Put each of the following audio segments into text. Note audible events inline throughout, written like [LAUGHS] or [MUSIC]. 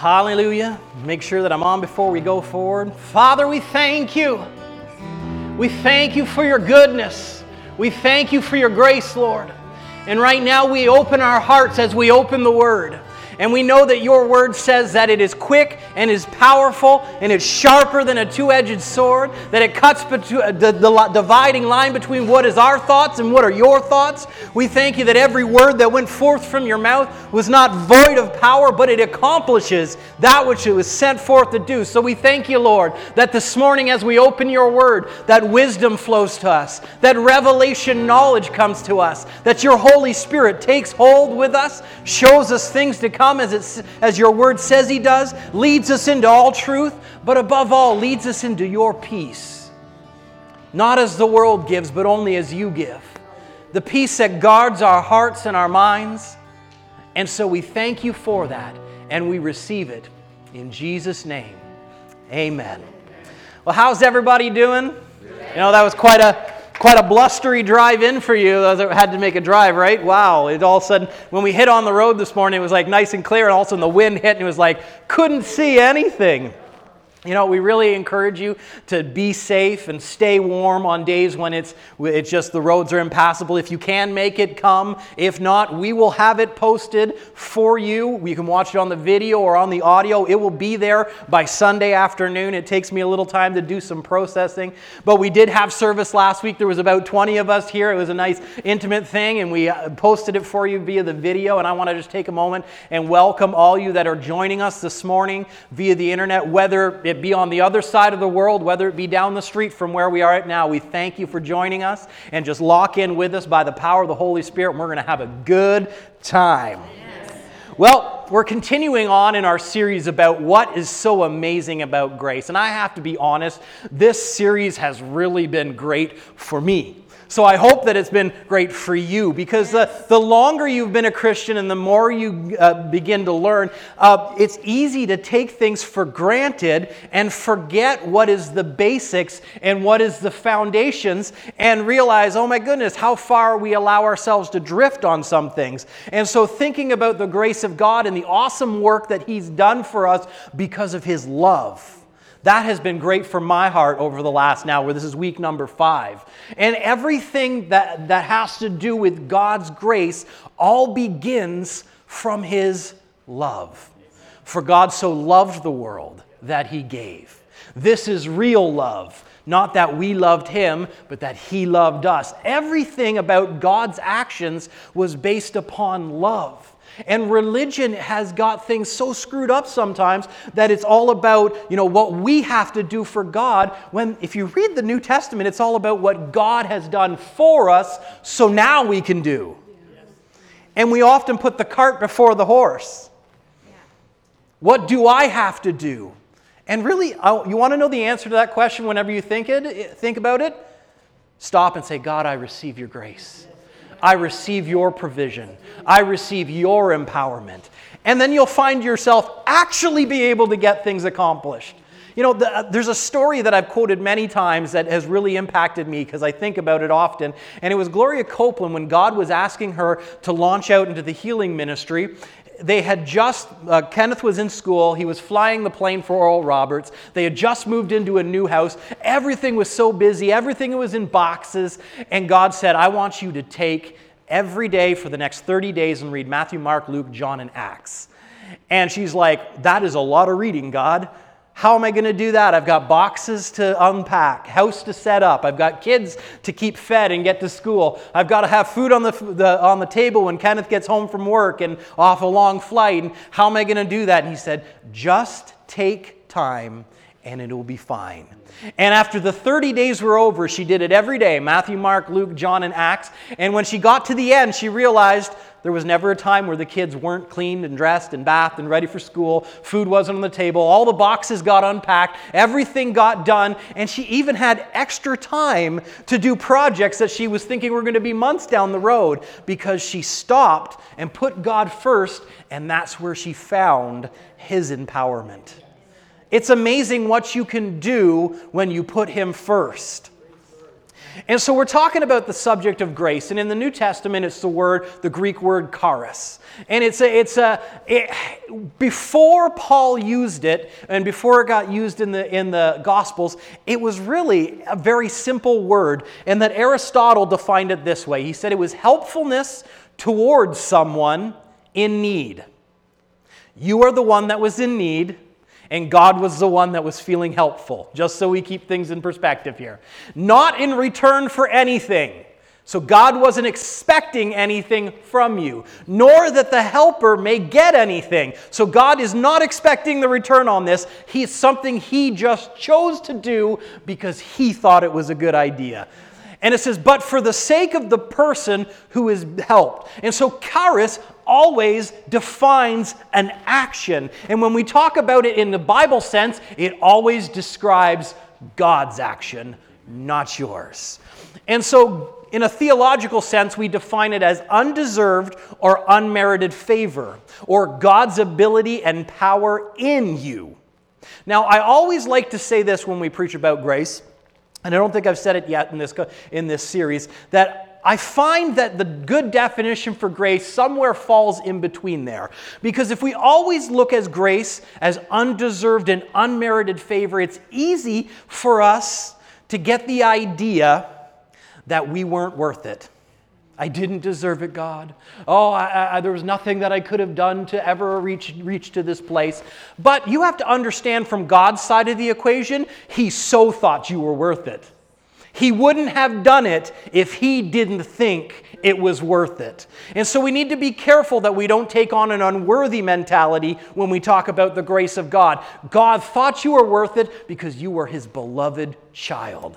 Hallelujah. Make sure that I'm on before we go forward. Father, we thank you. We thank you for your goodness. We thank you for your grace, Lord. And right now we open our hearts as we open the word. And we know that your word says that it is quick and is powerful and it's sharper than a two edged sword, that it cuts between, uh, the, the dividing line between what is our thoughts and what are your thoughts. We thank you that every word that went forth from your mouth was not void of power, but it accomplishes that which it was sent forth to do. So we thank you, Lord, that this morning as we open your word, that wisdom flows to us, that revelation knowledge comes to us, that your Holy Spirit takes hold with us, shows us things to come come as, it, as your word says he does, leads us into all truth, but above all, leads us into your peace. Not as the world gives, but only as you give. The peace that guards our hearts and our minds. And so we thank you for that, and we receive it in Jesus' name. Amen. Well, how's everybody doing? You know, that was quite a quite a blustery drive in for you. Uh, I had to make a drive, right? Wow. It all of a sudden, when we hit on the road this morning, it was like nice and clear, and all of a sudden the wind hit, and it was like, couldn't see anything. You know, we really encourage you to be safe and stay warm on days when it's, it's just the roads are impassable. If you can make it, come. If not, we will have it posted for you. You can watch it on the video or on the audio. It will be there by Sunday afternoon. It takes me a little time to do some processing. But we did have service last week. There was about 20 of us here. It was a nice, intimate thing, and we uh, posted it for you via the video. And I want to just take a moment and welcome all you that are joining us this morning via the internet, whether it be on the other side of the world, whether it be down the street from where we are right now, we thank you for joining us and just lock in with us by the power of the Holy Spirit. And we're going to have a good time. Yes. Well, we're continuing on in our series about what is so amazing about grace. And I have to be honest, this series has really been great for me. So I hope that it's been great for you because the, the longer you've been a Christian and the more you uh, begin to learn, uh, it's easy to take things for granted and forget what is the basics and what is the foundations and realize, oh my goodness, how far we allow ourselves to drift on some things. And so thinking about the grace of God and the awesome work that He's done for us because of His love that has been great for my heart over the last now, where this is week number five. And everything that, that has to do with God's grace all begins from His love. For God so loved the world that He gave. This is real love. Not that we loved him, but that he loved us. Everything about God's actions was based upon love. And religion has got things so screwed up sometimes that it's all about, you know, what we have to do for God. When if you read the New Testament, it's all about what God has done for us, so now we can do. And we often put the cart before the horse. What do I have to do? And really, you want to know the answer to that question whenever you think it, think about it? Stop and say, God, I receive your grace. I receive your provision. I receive your empowerment. And then you'll find yourself actually be able to get things accomplished. You know, the, uh, there's a story that I've quoted many times that has really impacted me because I think about it often. And it was Gloria Copeland when God was asking her to launch out into the healing ministry they had just, uh, Kenneth was in school. He was flying the plane for Oral Roberts. They had just moved into a new house. Everything was so busy, everything was in boxes. And God said, I want you to take every day for the next 30 days and read Matthew, Mark, Luke, John, and Acts. And she's like, That is a lot of reading, God. How am I going to do that? I've got boxes to unpack, house to set up. I've got kids to keep fed and get to school. I've got to have food on the, the, on the table when Kenneth gets home from work and off a long flight. And how am I going to do that? And he said, just take time and it will be fine. And after the 30 days were over, she did it every day Matthew, Mark, Luke, John, and Acts. And when she got to the end, she realized there was never a time where the kids weren't cleaned and dressed and bathed and ready for school. Food wasn't on the table. All the boxes got unpacked. Everything got done. And she even had extra time to do projects that she was thinking were going to be months down the road because she stopped and put God first. And that's where she found His empowerment. It's amazing what you can do when you put Him first. And so we're talking about the subject of grace, and in the New Testament, it's the word, the Greek word charis, and it's a, it's a, it, before Paul used it, and before it got used in the in the Gospels, it was really a very simple word, and that Aristotle defined it this way. He said it was helpfulness towards someone in need. You are the one that was in need and God was the one that was feeling helpful, just so we keep things in perspective here. Not in return for anything. So God wasn't expecting anything from you, nor that the helper may get anything. So God is not expecting the return on this. He's something he just chose to do because he thought it was a good idea. And it says, but for the sake of the person who is helped. And so charis always defines an action. And when we talk about it in the Bible sense, it always describes God's action, not yours. And so, in a theological sense, we define it as undeserved or unmerited favor, or God's ability and power in you. Now, I always like to say this when we preach about grace, and I don't think I've said it yet in this, in this series, that I find that the good definition for grace somewhere falls in between there. Because if we always look as grace as undeserved and unmerited favor, it's easy for us to get the idea that we weren't worth it. I didn't deserve it, God. Oh, I, I, there was nothing that I could have done to ever reach, reach to this place. But you have to understand from God's side of the equation, He so thought you were worth it. He wouldn't have done it if he didn't think it was worth it. And so we need to be careful that we don't take on an unworthy mentality when we talk about the grace of God. God thought you were worth it because you were his beloved child.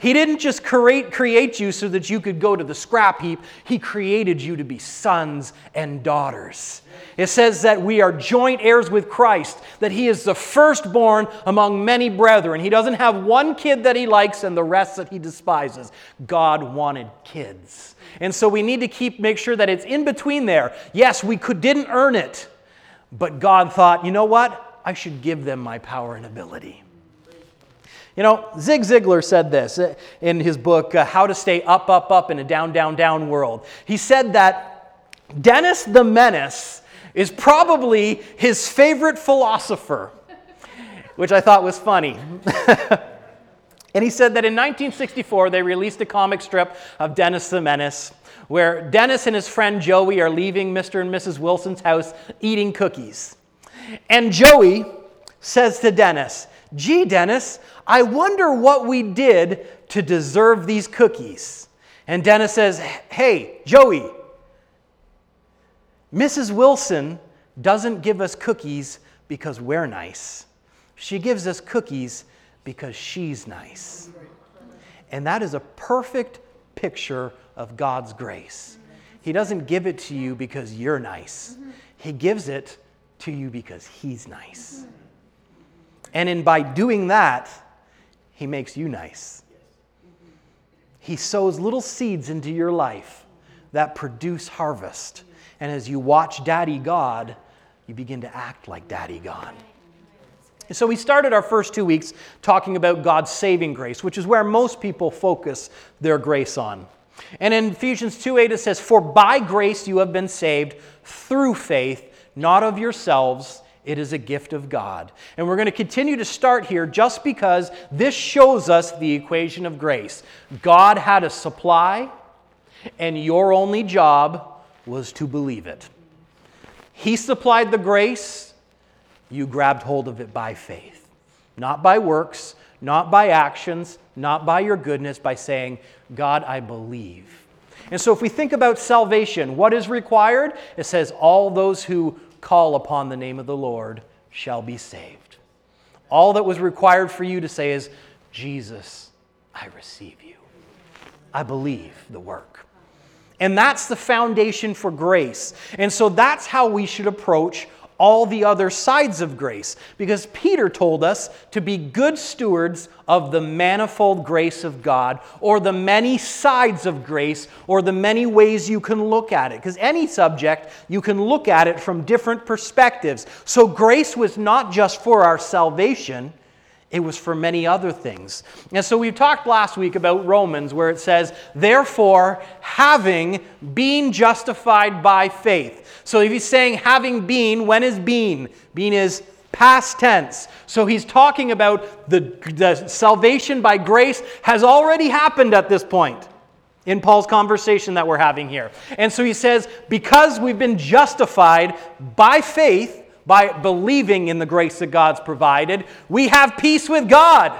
He didn't just create, create you so that you could go to the scrap heap, He created you to be sons and daughters. It says that we are joint heirs with Christ, that He is the firstborn among many brethren. He doesn't have one kid that He likes and the rest that He despises. God wanted kids. And so we need to keep make sure that it's in between there. Yes, we could didn't earn it, but God thought, you know what? I should give them my power and ability. You know, Zig Ziglar said this in his book, uh, How to Stay Up, Up, Up in a Down, Down, Down World. He said that Dennis the Menace is probably his favorite philosopher, which I thought was funny. [LAUGHS] and he said that in 1964, they released a comic strip of Dennis the Menace where Dennis and his friend Joey are leaving Mr. and Mrs. Wilson's house eating cookies. And Joey says to Dennis, Gee, Dennis, I wonder what we did to deserve these cookies. And Dennis says, Hey, Joey, Mrs. Wilson doesn't give us cookies because we're nice. She gives us cookies because she's nice. And that is a perfect picture of God's grace. He doesn't give it to you because you're nice, He gives it to you because He's nice. And in by doing that, he makes you nice. He sows little seeds into your life that produce harvest. And as you watch Daddy God, you begin to act like Daddy God. So we started our first two weeks talking about God's saving grace, which is where most people focus their grace on. And in Ephesians 2 8, it says, For by grace you have been saved through faith, not of yourselves. It is a gift of God. And we're going to continue to start here just because this shows us the equation of grace. God had a supply, and your only job was to believe it. He supplied the grace, you grabbed hold of it by faith, not by works, not by actions, not by your goodness, by saying, God, I believe. And so if we think about salvation, what is required? It says, all those who call upon the name of the Lord shall be saved. All that was required for you to say is, Jesus, I receive you. I believe the work. And that's the foundation for grace. And so that's how we should approach all the other sides of grace because Peter told us to be good stewards of the manifold grace of God or the many sides of grace or the many ways you can look at it. Because any subject, you can look at it from different perspectives. So grace was not just for our salvation, It was for many other things. And so we talked last week about Romans, where it says, Therefore, having been justified by faith. So if he's saying having been, when is been? Been is past tense. So he's talking about the, the salvation by grace has already happened at this point in Paul's conversation that we're having here. And so he says, because we've been justified by faith, by believing in the grace that God's provided, we have peace with God.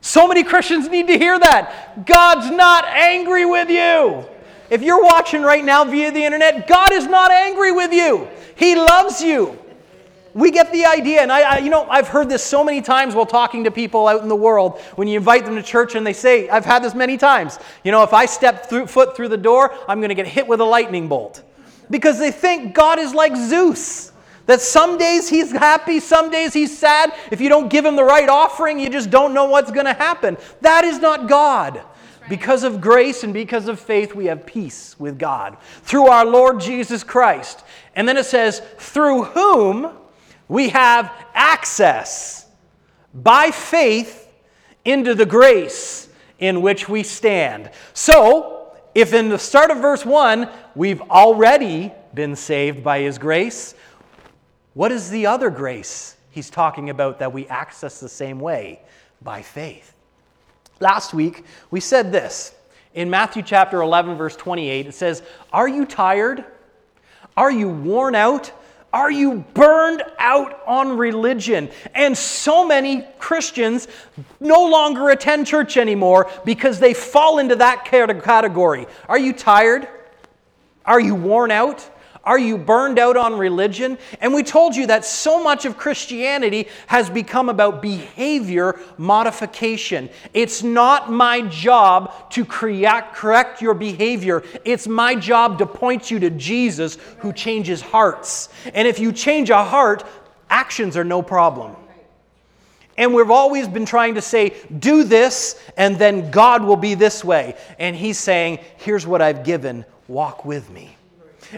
So many Christians need to hear that. God's not angry with you. If you're watching right now via the internet, God is not angry with you. He loves you. We get the idea, and I, I, you know, I've heard this so many times while talking to people out in the world. When you invite them to church, and they say, "I've had this many times." You know, if I step through, foot through the door, I'm going to get hit with a lightning bolt, because they think God is like Zeus. That some days he's happy, some days he's sad. If you don't give him the right offering, you just don't know what's going to happen. That is not God. Because of grace and because of faith, we have peace with God through our Lord Jesus Christ. And then it says, through whom we have access by faith into the grace in which we stand. So, if in the start of verse 1, we've already been saved by his grace, what is the other grace he's talking about that we access the same way? By faith. Last week, we said this. In Matthew chapter 11, verse 28, it says, Are you tired? Are you worn out? Are you burned out on religion? And so many Christians no longer attend church anymore because they fall into that category. Are you tired? Are you worn out? Are you burned out on religion? And we told you that so much of Christianity has become about behavior modification. It's not my job to correct your behavior, it's my job to point you to Jesus who changes hearts. And if you change a heart, actions are no problem. And we've always been trying to say, do this, and then God will be this way. And He's saying, here's what I've given, walk with me.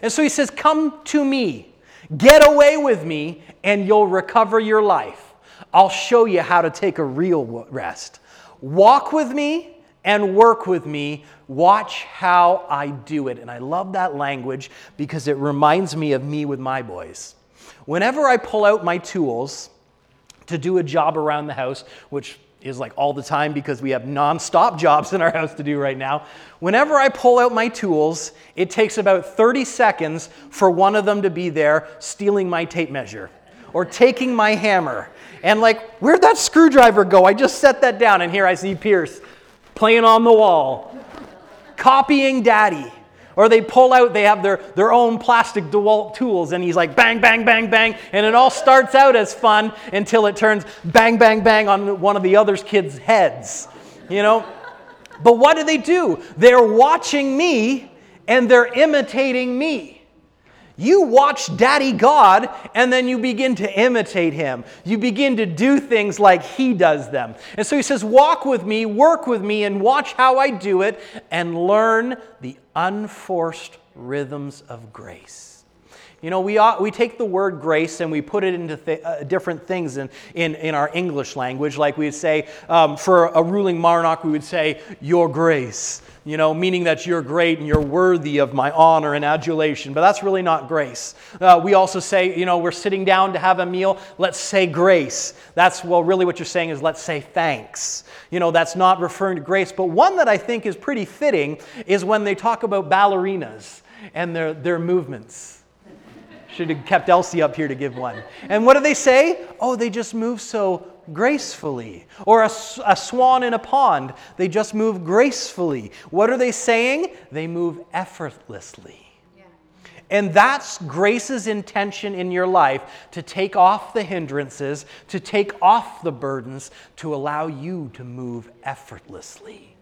And so he says, Come to me, get away with me, and you'll recover your life. I'll show you how to take a real rest. Walk with me and work with me. Watch how I do it. And I love that language because it reminds me of me with my boys. Whenever I pull out my tools to do a job around the house, which is like all the time because we have nonstop jobs in our house to do right now. Whenever I pull out my tools, it takes about 30 seconds for one of them to be there stealing my tape measure or taking my hammer. And like, where'd that screwdriver go? I just set that down, and here I see Pierce playing on the wall, copying daddy. Or they pull out, they have their, their own plastic DeWalt tools, and he's like bang, bang, bang, bang. And it all starts out as fun until it turns bang, bang, bang on one of the other kids' heads. You know? But what do they do? They're watching me and they're imitating me. You watch Daddy God and then you begin to imitate him. You begin to do things like he does them. And so he says, Walk with me, work with me, and watch how I do it and learn the unforced rhythms of grace. You know, we, ought, we take the word grace and we put it into th- uh, different things in, in, in our English language. Like we would say, um, for a ruling monarch, we would say, Your grace you know, meaning that you're great and you're worthy of my honor and adulation. But that's really not grace. Uh, we also say, you know, we're sitting down to have a meal, let's say grace. That's, well, really what you're saying is let's say thanks. You know, that's not referring to grace. But one that I think is pretty fitting is when they talk about ballerinas and their, their movements. Should have kept Elsie up here to give one. And what do they say? Oh, they just move so gracefully. Or a, a, swan in a pond, they just move gracefully. What are they saying? They move effortlessly. And that's grace's intention in your life to take off the hindrances, to take off the burdens, to allow you to move effortlessly.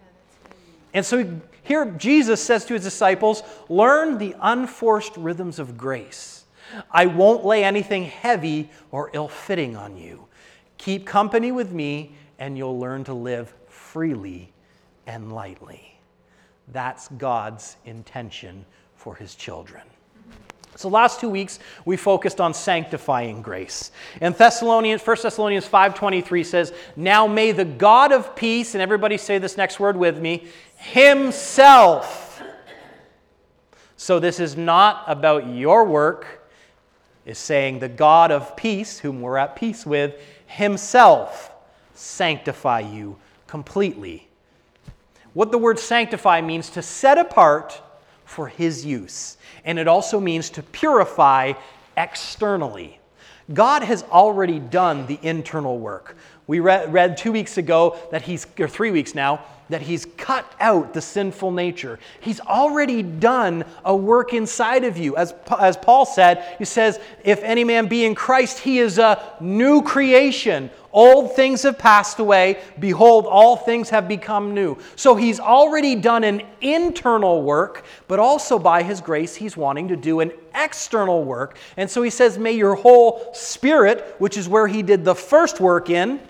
And so here Jesus says to his disciples, Learn the unforced rhythms of grace. I won't lay anything heavy or ill fitting on you. Keep company with me, and you'll learn to live freely and lightly. That's God's intention for his children. So last two weeks we focused on sanctifying grace. And Thessalonians 1 Thessalonians 5:23 says, "Now may the God of peace, and everybody say this next word with me, himself." So this is not about your work. Is saying the God of peace, whom we're at peace with, himself sanctify you completely. What the word sanctify means to set apart for his use and it also means to purify externally. God has already done the internal work. We read, read, two weeks ago that he's, or three weeks now, that he's cut out the sinful nature. He's already done a work inside of you. As, as Paul said, he says, If any man be in Christ, he is a new creation. Old things have passed away. Behold, all things have become new. So he's already done an internal work, but also by his grace, he's wanting to do an external work. And so he says, May your whole spirit, which is where he did the first work in,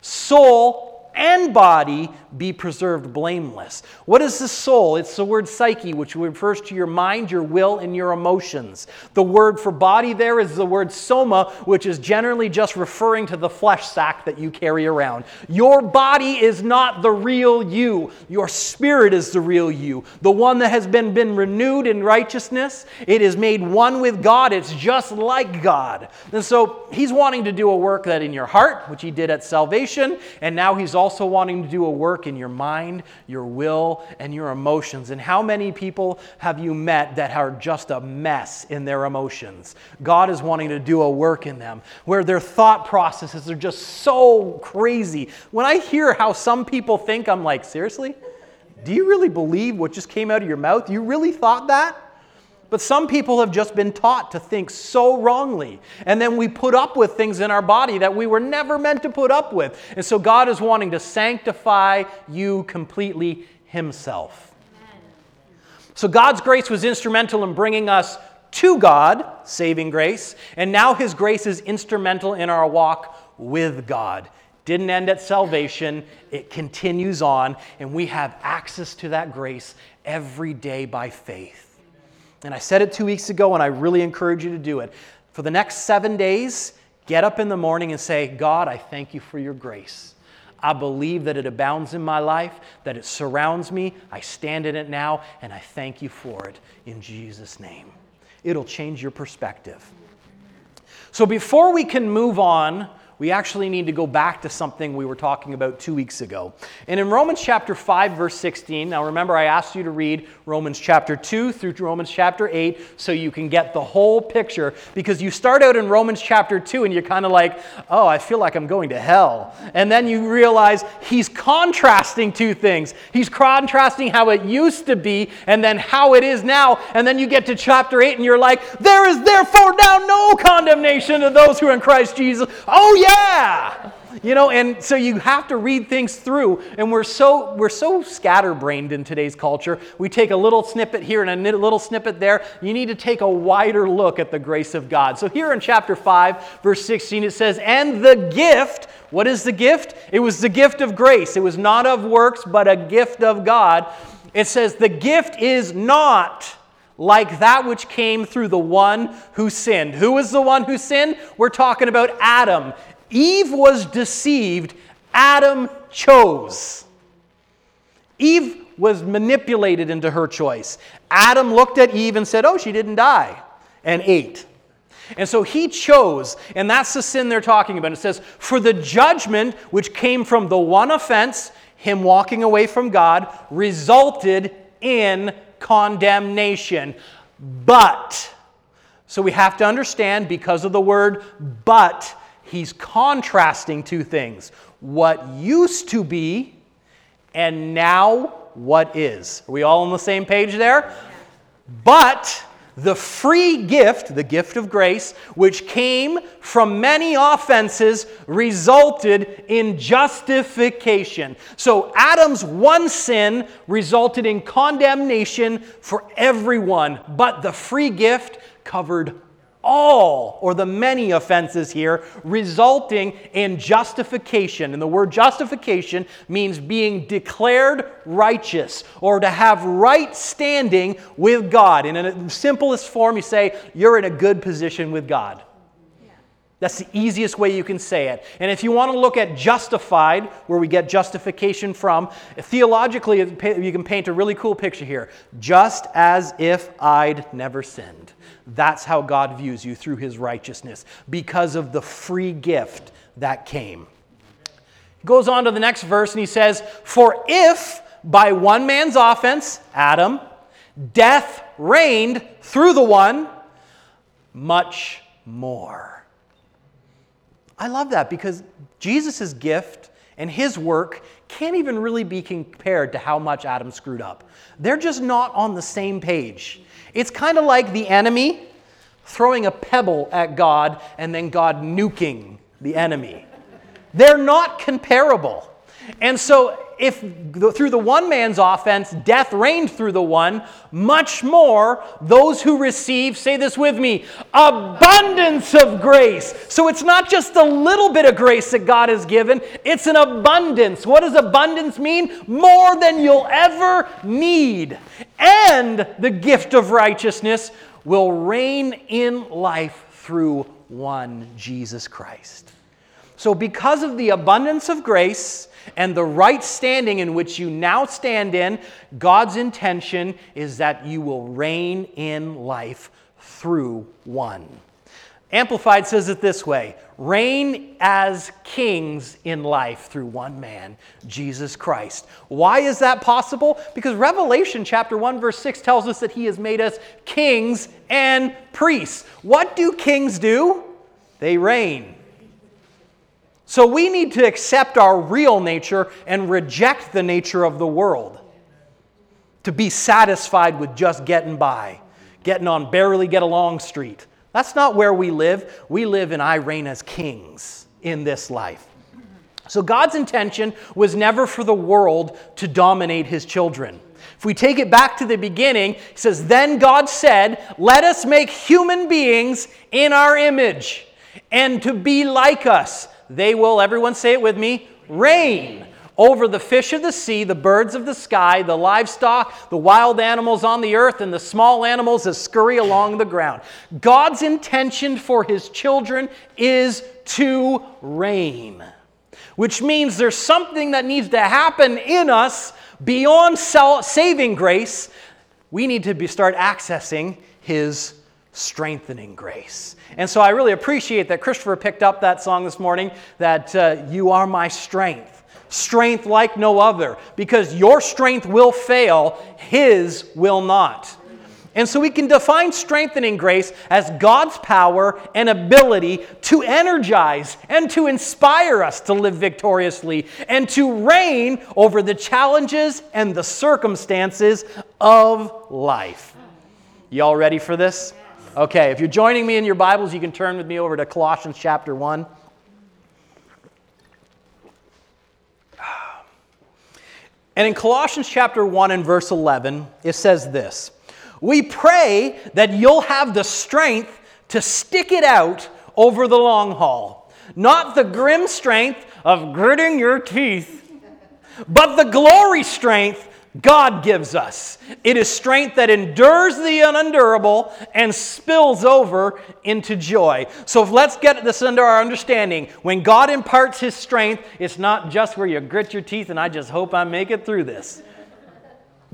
soul, and body be preserved blameless. What is the soul? It's the word psyche, which refers to your mind, your will, and your emotions. The word for body there is the word soma, which is generally just referring to the flesh sack that you carry around. Your body is not the real you, your spirit is the real you, the one that has been, been renewed in righteousness. It is made one with God, it's just like God. And so he's wanting to do a work that in your heart, which he did at salvation, and now he's also wanting to do a work in your mind, your will, and your emotions. And how many people have you met that are just a mess in their emotions? God is wanting to do a work in them where their thought processes are just so crazy. When I hear how some people think, I'm like, seriously? Do you really believe what just came out of your mouth? You really thought that? But some people have just been taught to think so wrongly. And then we put up with things in our body that we were never meant to put up with. And so God is wanting to sanctify you completely Himself. So God's grace was instrumental in bringing us to God, saving grace. And now His grace is instrumental in our walk with God. Didn't end at salvation, it continues on. And we have access to that grace every day by faith. And I said it two weeks ago, and I really encourage you to do it. For the next seven days, get up in the morning and say, God, I thank you for your grace. I believe that it abounds in my life, that it surrounds me. I stand in it now, and I thank you for it in Jesus' name. It'll change your perspective. So before we can move on, we actually need to go back to something we were talking about two weeks ago. And in Romans chapter 5, verse 16, now remember I asked you to read Romans chapter 2 through Romans chapter 8 so you can get the whole picture because you start out in Romans chapter 2 and you're kind of like, oh, I feel like I'm going to hell. And then you realize he's contrasting two things. He's contrasting how it used to be and then how it is now. And then you get to chapter 8 and you're like, there is therefore now no condemnation to those who are in Christ Jesus. Oh, yeah yeah you know and so you have to read things through and we're so we're so scatterbrained in today's culture we take a little snippet here and a little snippet there you need to take a wider look at the grace of god so here in chapter 5 verse 16 it says and the gift what is the gift it was the gift of grace it was not of works but a gift of god it says the gift is not like that which came through the one who sinned. Who was the one who sinned? We're talking about Adam. Eve was deceived, Adam chose. Eve was manipulated into her choice. Adam looked at Eve and said, Oh, she didn't die, and ate. And so he chose, and that's the sin they're talking about. It says, For the judgment which came from the one offense, him walking away from God, resulted in condemnation. But, so we have to understand because of the word but, he's contrasting two things what used to be and now what is. Are we all on the same page there? But the free gift, the gift of grace, which came from many offenses, resulted in justification. So Adam's one sin resulted in condemnation for everyone, but the free gift covered all or the many offenses here resulting in justification. And the word justification means being declared righteous or to have right standing with God. And in the simplest form, you say, you're in a good position with God. That's the easiest way you can say it. And if you want to look at justified, where we get justification from, theologically, you can paint a really cool picture here. Just as if I'd never sinned. That's how God views you through his righteousness, because of the free gift that came. He goes on to the next verse and he says, For if by one man's offense, Adam, death reigned through the one, much more I love that because Jesus' gift and his work can't even really be compared to how much Adam screwed up. They're just not on the same page. It's kind of like the enemy throwing a pebble at God and then God nuking the enemy. They're not comparable. And so if through the one man's offense death reigned through the one, much more those who receive, say this with me, abundance of grace. So it's not just a little bit of grace that God has given, it's an abundance. What does abundance mean? More than you'll ever need. And the gift of righteousness will reign in life through one Jesus Christ. So, because of the abundance of grace, and the right standing in which you now stand in, God's intention is that you will reign in life through one. Amplified says it this way reign as kings in life through one man, Jesus Christ. Why is that possible? Because Revelation chapter 1, verse 6 tells us that he has made us kings and priests. What do kings do? They reign. So we need to accept our real nature and reject the nature of the world to be satisfied with just getting by, getting on barely get along street. That's not where we live. We live in I reign as kings in this life. So God's intention was never for the world to dominate his children. If we take it back to the beginning, he says, Then God said, Let us make human beings in our image and to be like us they will, everyone say it with me, reign over the fish of the sea, the birds of the sky, the livestock, the wild animals on the earth, and the small animals that scurry along the ground. God's intention for his children is to reign, which means there's something that needs to happen in us beyond saving grace. We need to be, start accessing his strengthening grace. And so I really appreciate that Christopher picked up that song this morning that uh, you are my strength. Strength like no other, because your strength will fail, his will not. And so we can define strengthening grace as God's power and ability to energize and to inspire us to live victoriously and to reign over the challenges and the circumstances of life. Y'all ready for this? Okay, if you're joining me in your Bibles, you can turn with me over to Colossians chapter 1. And in Colossians chapter 1 and verse 11, it says this We pray that you'll have the strength to stick it out over the long haul, not the grim strength of gritting your teeth, but the glory strength God gives us. It is strength that endures the unendurable and spills over into joy. So let's get this under our understanding. When God imparts His strength, it's not just where you grit your teeth and I just hope I make it through this.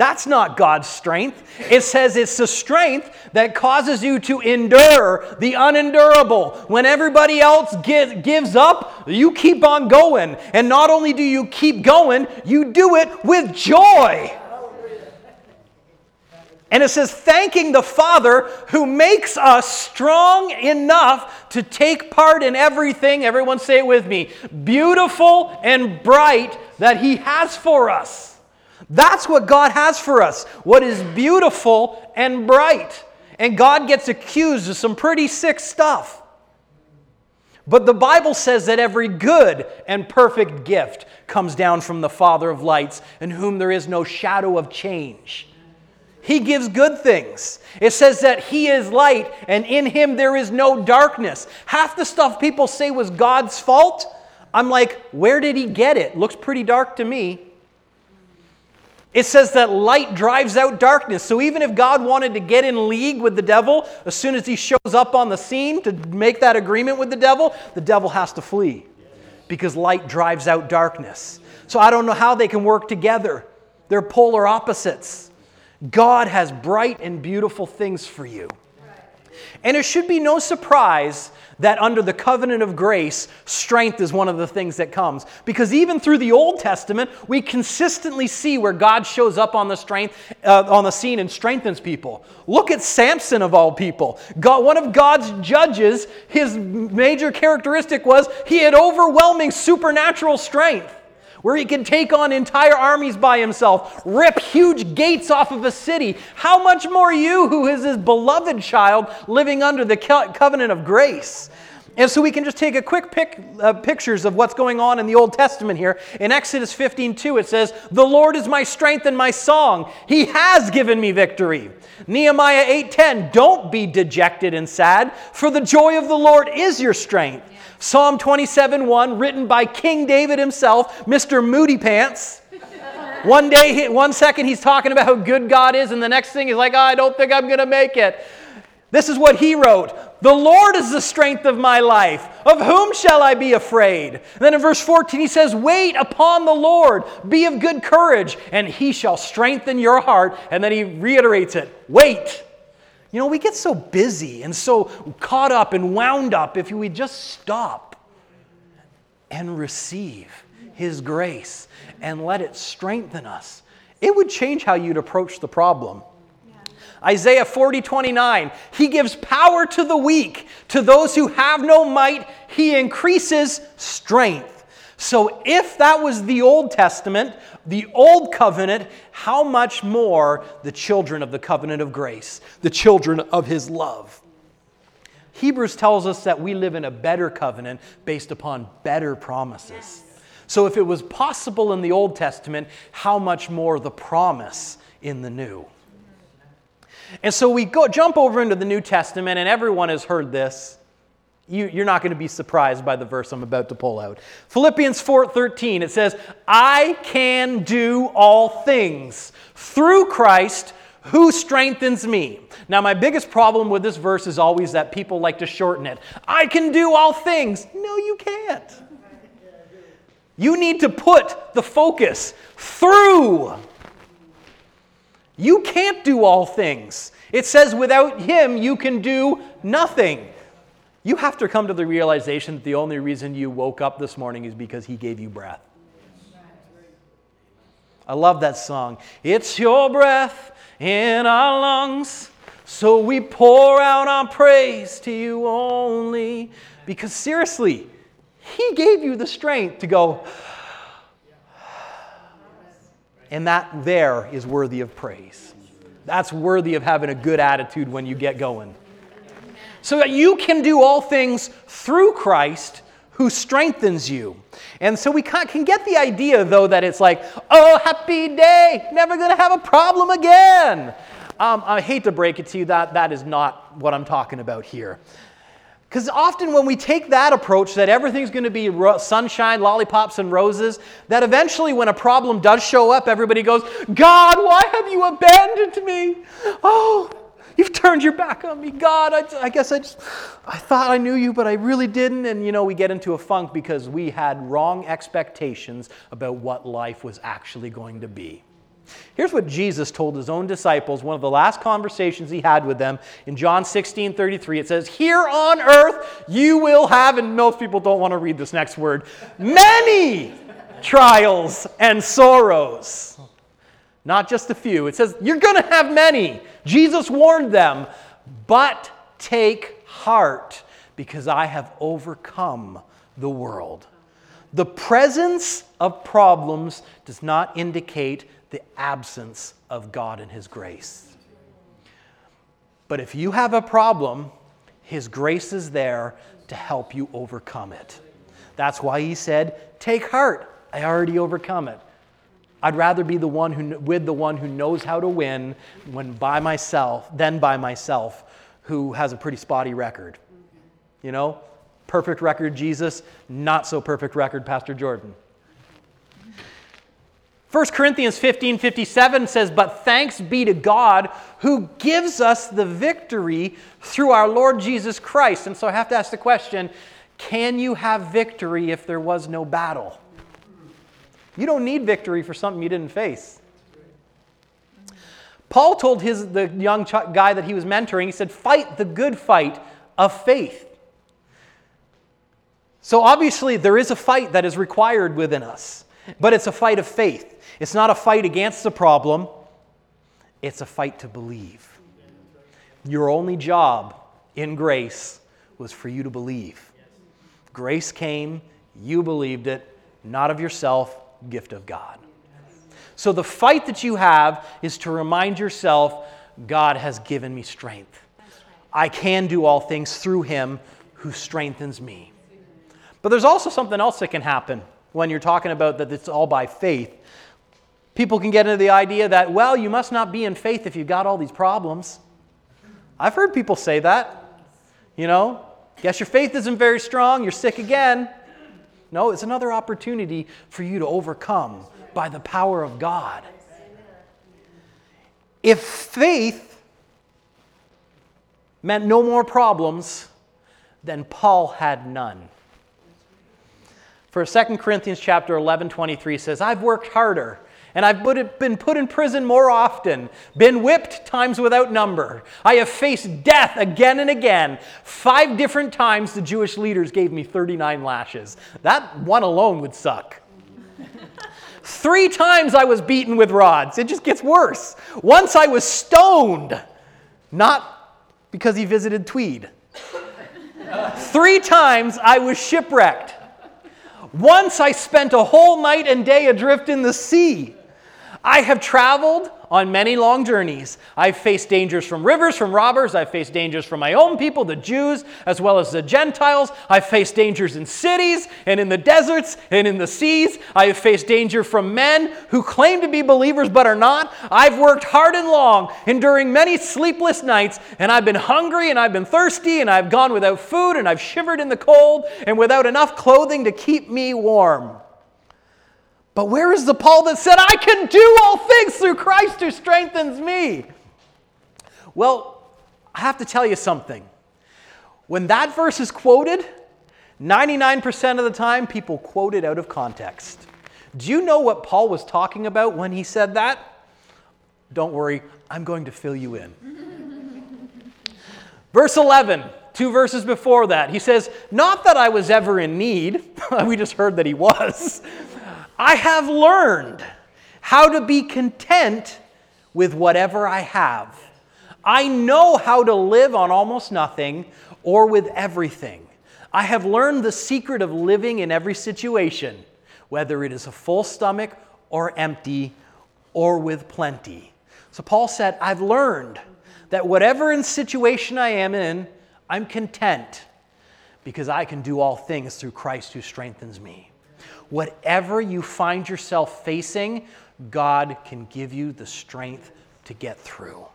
That's not God's strength. It says it's the strength that causes you to endure the unendurable. When everybody else gives up, you keep on going. And not only do you keep going, you do it with joy. And it says, thanking the Father who makes us strong enough to take part in everything, everyone say it with me, beautiful and bright that He has for us. That's what God has for us, what is beautiful and bright. And God gets accused of some pretty sick stuff. But the Bible says that every good and perfect gift comes down from the Father of lights, in whom there is no shadow of change. He gives good things. It says that He is light and in Him there is no darkness. Half the stuff people say was God's fault, I'm like, where did He get it? Looks pretty dark to me. It says that light drives out darkness. So even if God wanted to get in league with the devil, as soon as he shows up on the scene to make that agreement with the devil, the devil has to flee because light drives out darkness. So I don't know how they can work together. They're polar opposites. God has bright and beautiful things for you. And it should be no surprise that under the covenant of grace, strength is one of the things that comes. Because even through the Old Testament, we consistently see where God shows up on the strength uh, on the scene and strengthens people. Look at Samson of all people. God, one of God's judges, his major characteristic was he had overwhelming supernatural strength where he can take on entire armies by himself, rip huge gates off of a city. How much more you, who is his beloved child, living under the covenant of grace? And so we can just take a quick pic, uh, pictures of what's going on in the Old Testament here. In Exodus 15 2, it says, The Lord is my strength and my song. He has given me victory. Nehemiah 8:10, Don't be dejected and sad, for the joy of the Lord is your strength. Psalm 27 1, written by King David himself, Mr. Moody Pants. one day, one second, he's talking about how good God is, and the next thing he's like, oh, I don't think I'm going to make it. This is what he wrote The Lord is the strength of my life. Of whom shall I be afraid? And then in verse 14, he says, Wait upon the Lord, be of good courage, and he shall strengthen your heart. And then he reiterates it Wait. You know, we get so busy and so caught up and wound up if we just stop and receive His grace and let it strengthen us. It would change how you'd approach the problem. Isaiah 40, 29, he gives power to the weak. To those who have no might, he increases strength. So, if that was the Old Testament, the Old Covenant, how much more the children of the covenant of grace, the children of His love? Hebrews tells us that we live in a better covenant based upon better promises. So, if it was possible in the Old Testament, how much more the promise in the New? And so we go jump over into the New Testament, and everyone has heard this you, are not going to be surprised by the verse I'm about to pull out. Philippians 4:13, it says, I can do all things through Christ who strengthens me. Now, my biggest problem with this verse is always that people like to shorten it. I can do all things. No, you can't. You need to put the focus through. You can't do all things. It says, without him, you can do nothing. You have to come to the realization that the only reason you woke up this morning is because He gave you breath. I love that song. It's your breath in our lungs, so we pour out our praise to you only. Because seriously, He gave you the strength to go, and that there is worthy of praise. That's worthy of having a good attitude when you get going so that you can do all things through Christ who strengthens you. And so we can get the idea, though, that it's like, oh, happy day, never to have a problem again. Um, I hate to break it to you, that, that is not what I'm talking about here. Because often when we take that approach that everything's going to be ro- sunshine, lollipops, and roses, that eventually when a problem does show up, everybody goes, God, why have you abandoned me? Oh, You've turned your back on me, God. I, I, guess I just, I thought I knew you, but I really didn't. And, you know, we get into a funk because we had wrong expectations about what life was actually going to be. Here's what Jesus told his own disciples, one of the last conversations he had with them in John 16 33. It says, Here on earth you will have, and most people don't want to read this next word, many trials and sorrows. Not just a few. It says, You're going to have many. Jesus warned them, but take heart because I have overcome the world. The presence of problems does not indicate the absence of God and His grace. But if you have a problem, His grace is there to help you overcome it. That's why He said, Take heart, I already overcome it. I'd rather be the one who, with the one who knows how to win when by myself, than by myself, who has a pretty spotty record. You know, perfect record Jesus, not so perfect record Pastor Jordan. 1 Corinthians 15 57 says, But thanks be to God who gives us the victory through our Lord Jesus Christ. And so I have to ask the question can you have victory if there was no battle? You don't need victory for something you didn't face. Paul told his, the young guy that he was mentoring, he said, Fight the good fight of faith. So obviously, there is a fight that is required within us, but it's a fight of faith. It's not a fight against the problem, it's a fight to believe. Your only job in grace was for you to believe. Grace came, you believed it, not of yourself, gift of God. So the fight that you have is to remind yourself God has given me strength. I can do all things through him who strengthens me. But there's also something else that can happen when you're talking about that it's all by faith. People can get into the idea that, well, you must not be in faith if you've got all these problems. I've heard people say that. You know, guess your faith isn't very strong, you're sick again. No, it's another opportunity for you to overcome by the power of God. If faith meant no more problems, then Paul had none. For 2 Corinthians chapter 11, 23 says, I've worked harder and I've been put in prison more often, been whipped times without number. I have faced death again and again. Five different times the Jewish leaders gave me 39 lashes. That one alone would suck. [LAUGHS] Three times I was beaten with rods. It just gets worse. Once I was stoned, not because he visited Tweed. [LAUGHS] Three times I was shipwrecked. Once I spent a whole night and day adrift in the sea. I have traveled on many long journeys. I've faced dangers from rivers, from robbers. I've faced dangers from my own people, the Jews, as well as the Gentiles. I've faced dangers in cities and in the deserts and in the seas. I have faced danger from men who claim to be believers but are not. I've worked hard and long, enduring many sleepless nights, and I've been hungry and I've been thirsty and I've gone without food and I've shivered in the cold and without enough clothing to keep me warm. But where is the Paul that said, I can do all things through Christ who strengthens me? Well, I have to tell you something. When that verse is quoted, 99% of the time people quote it out of context. Do you know what Paul was talking about when he said that? Don't worry, I'm going to fill you in. [LAUGHS] Verse 11, two verses before that, he says, Not that I was ever in need, [LAUGHS] we just heard that he was, I have learned how to be content with whatever I have. I know how to live on almost nothing or with everything. I have learned the secret of living in every situation, whether it is a full stomach or empty or with plenty. So Paul said, I've learned that whatever in situation I am in, I'm content because I can do all things through Christ who strengthens me. Whatever you find yourself facing, God can give you the strength to get through.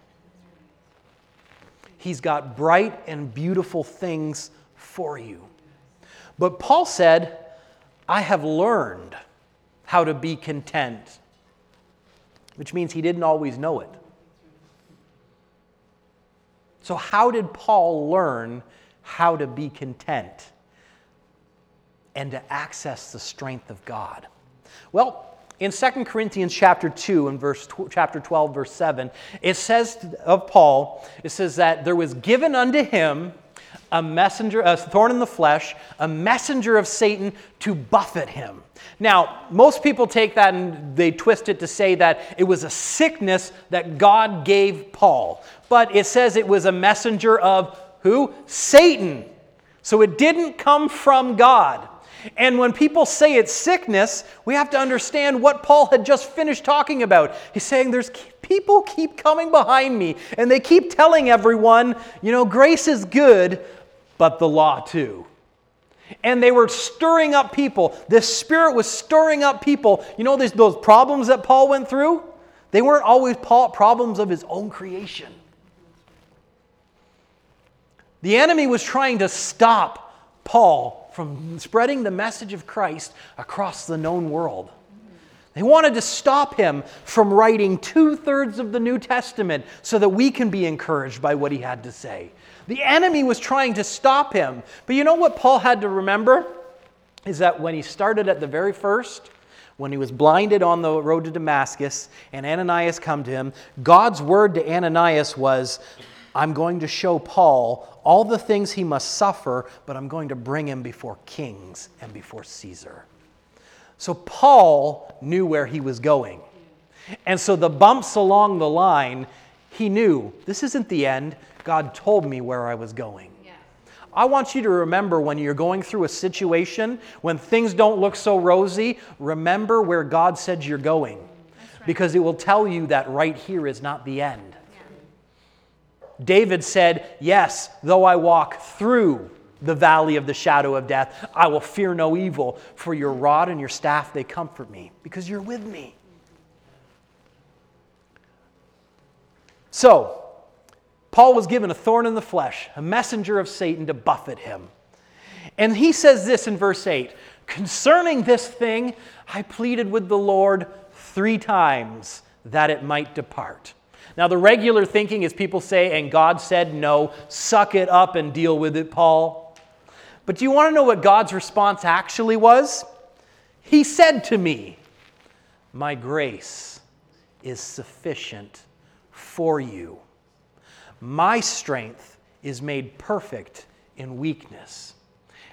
He's got bright and beautiful things for you. But Paul said, I have learned how to be content, which means he didn't always know it. So, how did Paul learn how to be content? And to access the strength of God? Well, in 2 Corinthians chapter 2 and verse chapter 12 verse 7, it says of Paul, it says that there was given unto him a messenger, a thorn in the flesh, a messenger of Satan to buffet him. Now, most people take that and they twist it to say that it was a sickness that God gave Paul. But it says it was a messenger of who? Satan. So it didn't come from God. And when people say it's sickness, we have to understand what Paul had just finished talking about. He's saying there's people keep coming behind me and they keep telling everyone, you know, grace is good, but the law too. And they were stirring up people. This spirit was stirring up people. You know, those problems that Paul went through? They weren't always problems of his own creation. The enemy was trying to stop Paul from spreading the message of Christ across the known world. They wanted to stop him from writing two thirds of the New Testament so that we can be encouraged by what he had to say. The enemy was trying to stop him. But you know what Paul had to remember? Is that when he started at the very first, when he was blinded on the road to Damascus and Ananias come to him, God's word to Ananias was, I'm going to show Paul all the things he must suffer, but I'm going to bring him before kings and before Caesar. So Paul knew where he was going. And so the bumps along the line, he knew this isn't the end. God told me where I was going. I want you to remember when you're going through a situation, when things don't look so rosy, remember where God said you're going. Right. Because it will tell you that right here is not the end. David said, Yes, though I walk through the valley of the shadow of death, I will fear no evil, for your rod and your staff, they comfort me, because you're with me. So, Paul was given a thorn in the flesh, a messenger of Satan to buffet him. And he says this in verse 8 Concerning this thing, I pleaded with the Lord three times that it might depart. Now, the regular thinking is people say, and God said no, suck it up and deal with it, Paul. But do you want to know what God's response actually was? He said to me, My grace is sufficient for you my strength is made perfect in weakness.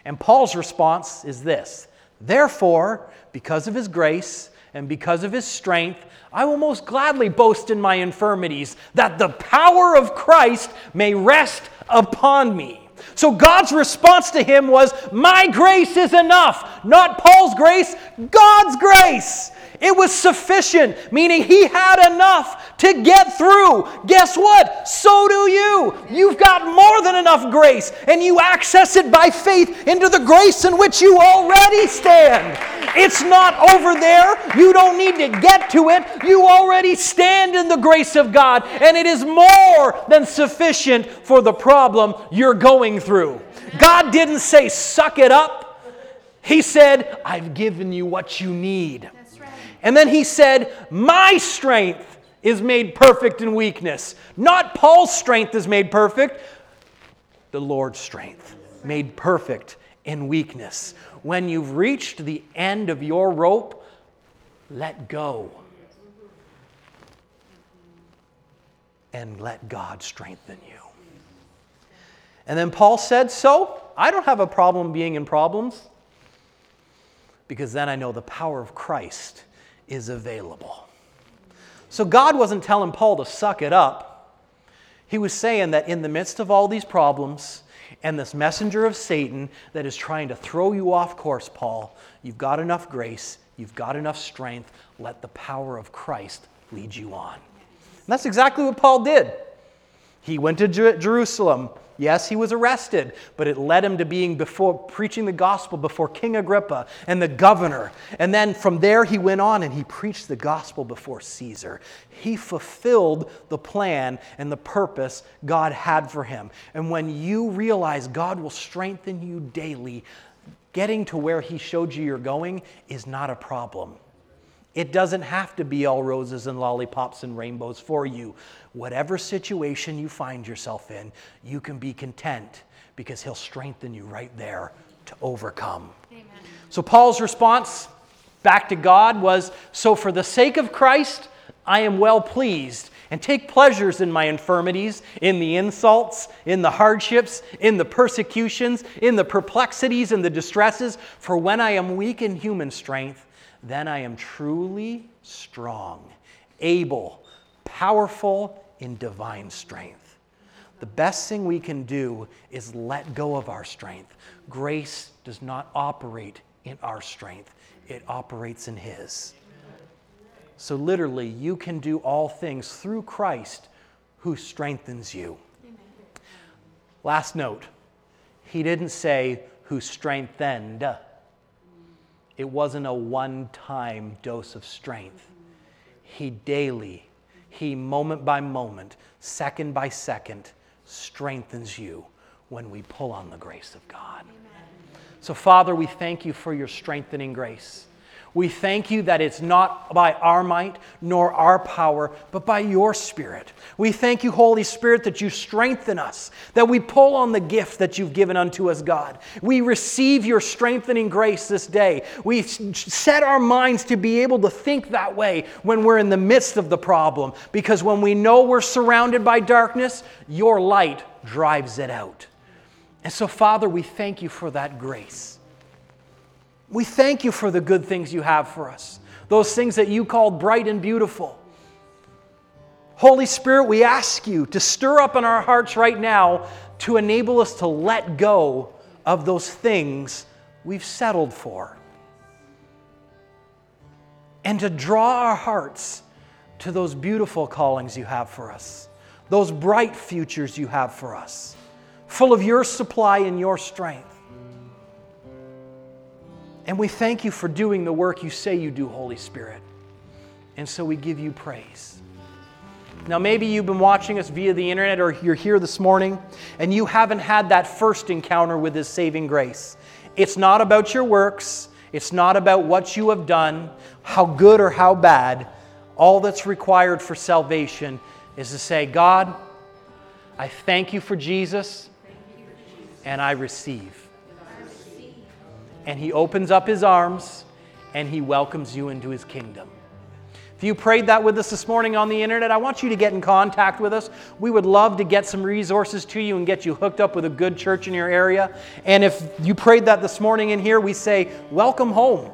And Paul's response is this Therefore, because of his grace and because of his strength, I will most gladly boast in my infirmities, that the power of Christ may rest upon me. So God's response to him was, My grace is enough. Not Paul's grace, God's grace. It was sufficient, meaning he had enough to get through. Guess what? So do you. You've got more than enough grace, and you access it by faith into the grace in which you already stand. It's not over there. You don't need to get to it. You already stand in the grace of God, and it is more than sufficient for the problem you're going through. God didn't say, suck it up. He said, I've given you what you need. And then he said, My strength is made perfect in weakness. Not Paul's strength is made perfect, the Lord's strength made perfect in weakness. When you've reached the end of your rope, let go. And let God strengthen you. And then Paul said, So, I don't have a problem being in problems because then I know the power of Christ is available. So God wasn't telling Paul to suck it up. He was saying that in the midst of all these problems and this messenger of Satan that is trying to throw you off course, Paul, you've got enough grace, you've got enough strength. Let the power of Christ lead you on. And that's exactly what Paul did. He went to Jerusalem Yes, he was arrested, but it led him to being before preaching the gospel before King Agrippa and the governor. And then from there he went on and he preached the gospel before Caesar. He fulfilled the plan and the purpose God had for him. And when you realize God will strengthen you daily, getting to where he showed you you're going is not a problem. It doesn't have to be all roses and lollipops and rainbows for you. Whatever situation you find yourself in, you can be content because He'll strengthen you right there to overcome. Amen. So, Paul's response back to God was So, for the sake of Christ, I am well pleased and take pleasures in my infirmities, in the insults, in the hardships, in the persecutions, in the perplexities and the distresses. For when I am weak in human strength, then I am truly strong, able, powerful in divine strength. The best thing we can do is let go of our strength. Grace does not operate in our strength, it operates in His. So, literally, you can do all things through Christ who strengthens you. Last note, He didn't say, who strengthened. It wasn't a one time dose of strength. He daily, He moment by moment, second by second, strengthens you when we pull on the grace of God. So, Father, we thank you for your strengthening grace. We thank you that it's not by our might nor our power, but by your Spirit. We thank you, Holy Spirit, that you strengthen us, that we pull on the gift that you've given unto us, God. We receive your strengthening grace this day. We set our minds to be able to think that way when we're in the midst of the problem, because when we know we're surrounded by darkness, your light drives it out. And so, Father, we thank you for that grace. We thank you for the good things you have for us, those things that you called bright and beautiful. Holy Spirit, we ask you to stir up in our hearts right now to enable us to let go of those things we've settled for. And to draw our hearts to those beautiful callings you have for us, those bright futures you have for us, full of your supply and your strength. And we thank you for doing the work you say you do, Holy Spirit. And so we give you praise. Now, maybe you've been watching us via the internet or you're here this morning and you haven't had that first encounter with His saving grace. It's not about your works, it's not about what you have done, how good or how bad. All that's required for salvation is to say, God, I thank you for Jesus, and I receive and He opens up His arms and He welcomes you into His kingdom. If you prayed that with us this morning on the internet, I want you to get in contact with us. We would love to get some resources to you and get you hooked up with a good church in your area. And if you prayed that this morning in here, we say, Welcome home.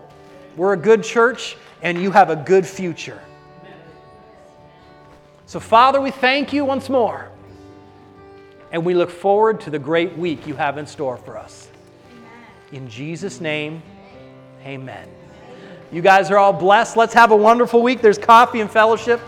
We're a good church and you have a good future. So, Father, we thank you once more. And we look forward to the great week you have in store for us. In Jesus' name, amen. You guys are all blessed. Let's have a wonderful week. There's coffee and fellowship.